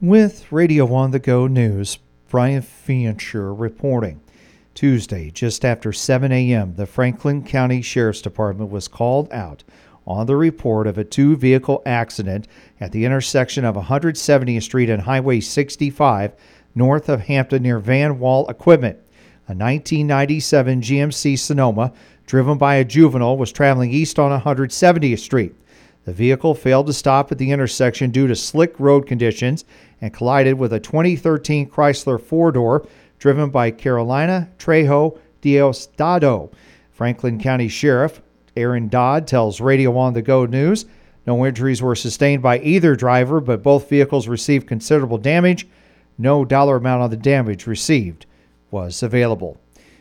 With Radio on the Go News, Brian Fancher reporting. Tuesday, just after 7 a.m., the Franklin County Sheriff's Department was called out on the report of a two vehicle accident at the intersection of 170th Street and Highway 65 north of Hampton near Van Wall Equipment. A 1997 GMC Sonoma driven by a juvenile was traveling east on 170th Street. The vehicle failed to stop at the intersection due to slick road conditions and collided with a 2013 Chrysler four door driven by Carolina Trejo Diosdado. Franklin County Sheriff Aaron Dodd tells Radio on the Go News no injuries were sustained by either driver, but both vehicles received considerable damage. No dollar amount on the damage received was available.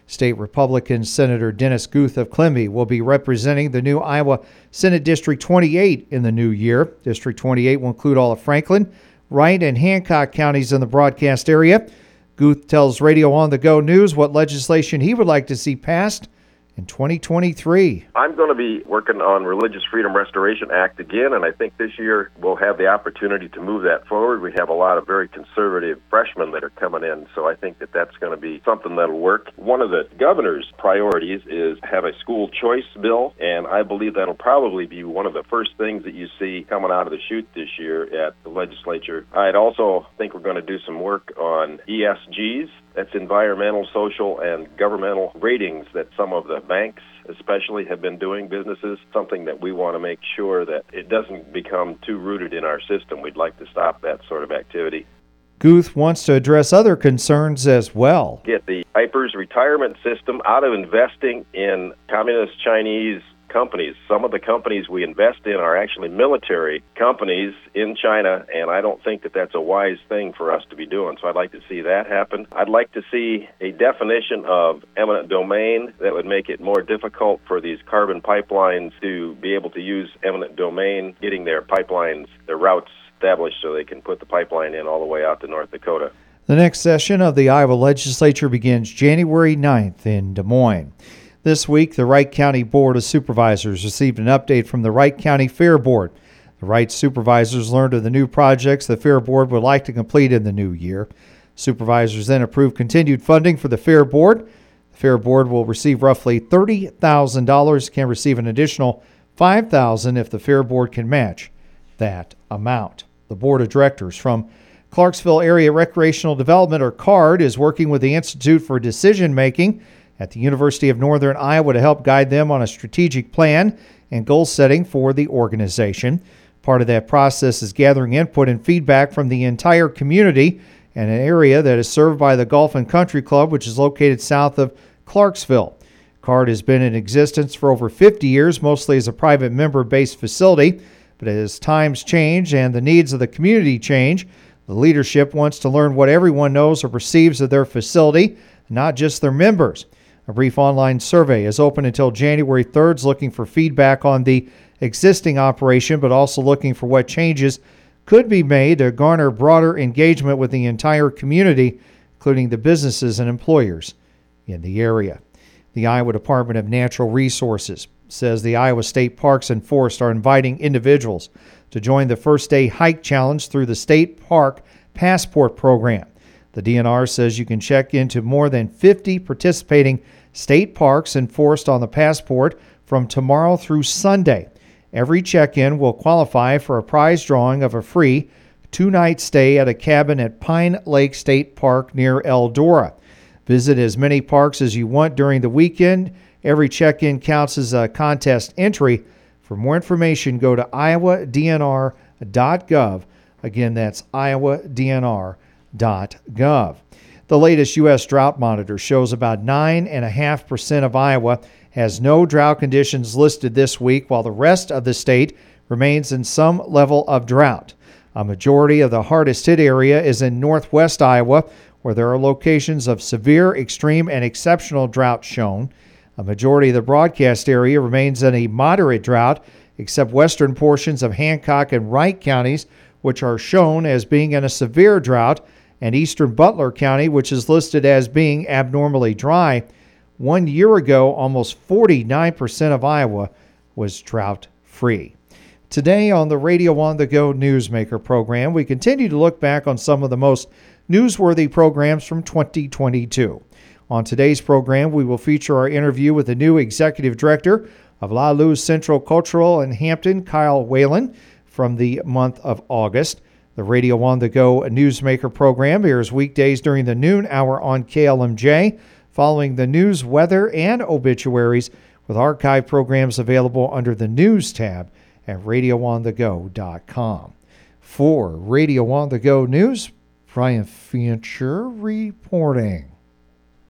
State Republican Senator Dennis Guth of Klemme will be representing the new Iowa Senate District 28 in the new year. District 28 will include all of Franklin, Wright, and Hancock counties in the broadcast area. Guth tells Radio on the Go News what legislation he would like to see passed in 2023. I'm going to be working on Religious Freedom Restoration Act again, and I think this year we'll have the opportunity to move that forward. We have a lot of very conservative freshmen that are coming in, so I think that that's going to be something that'll work. One of the governor's priorities is have a school choice bill, and I believe that'll probably be one of the first things that you see coming out of the chute this year at the legislature. I'd also think we're going to do some work on ESGs that's environmental, social, and governmental ratings that some of the banks, especially, have been doing businesses. Something that we want to make sure that it doesn't become too rooted in our system. We'd like to stop that sort of activity. Guth wants to address other concerns as well. Get the IPERS retirement system out of investing in communist Chinese companies. Some of the companies we invest in are actually military companies in China, and I don't think that that's a wise thing for us to be doing. So I'd like to see that happen. I'd like to see a definition of eminent domain that would make it more difficult for these carbon pipelines to be able to use eminent domain, getting their pipelines, their routes established so they can put the pipeline in all the way out to North Dakota. The next session of the Iowa legislature begins January 9th in Des Moines. This week, the Wright County Board of Supervisors received an update from the Wright County Fair Board. The Wright supervisors learned of the new projects the Fair Board would like to complete in the new year. Supervisors then approved continued funding for the Fair Board. The Fair Board will receive roughly $30,000, can receive an additional 5,000 if the Fair Board can match that amount. The Board of Directors from Clarksville Area Recreational Development, or CARD, is working with the Institute for Decision Making at the University of Northern Iowa to help guide them on a strategic plan and goal setting for the organization. Part of that process is gathering input and feedback from the entire community and an area that is served by the Golf and Country Club, which is located south of Clarksville. CARD has been in existence for over 50 years, mostly as a private member based facility. But as times change and the needs of the community change, the leadership wants to learn what everyone knows or perceives of their facility, not just their members. A brief online survey is open until January 3rd, looking for feedback on the existing operation, but also looking for what changes could be made to garner broader engagement with the entire community, including the businesses and employers in the area. The Iowa Department of Natural Resources says the Iowa State Parks and Forests are inviting individuals to join the First Day Hike Challenge through the State Park Passport Program. The DNR says you can check into more than 50 participating state parks enforced on the passport from tomorrow through Sunday. Every check in will qualify for a prize drawing of a free two night stay at a cabin at Pine Lake State Park near Eldora. Visit as many parks as you want during the weekend. Every check in counts as a contest entry. For more information, go to iowadnr.gov. Again, that's iowadnr.gov. The latest U.S. drought monitor shows about 9.5% of Iowa has no drought conditions listed this week, while the rest of the state remains in some level of drought. A majority of the hardest hit area is in northwest Iowa, where there are locations of severe, extreme, and exceptional drought shown. A majority of the broadcast area remains in a moderate drought, except western portions of Hancock and Wright counties, which are shown as being in a severe drought and eastern Butler County, which is listed as being abnormally dry. One year ago, almost 49% of Iowa was drought free. Today on the Radio on the Go Newsmaker program, we continue to look back on some of the most newsworthy programs from 2022. On today's program, we will feature our interview with the new executive director of La Luz Centro Cultural in Hampton, Kyle Whalen, from the month of August. The Radio on the Go Newsmaker program airs weekdays during the noon hour on KLMJ, following the news, weather, and obituaries, with archive programs available under the News tab at radioonthego.com. For Radio on the Go News, Brian Fincher reporting.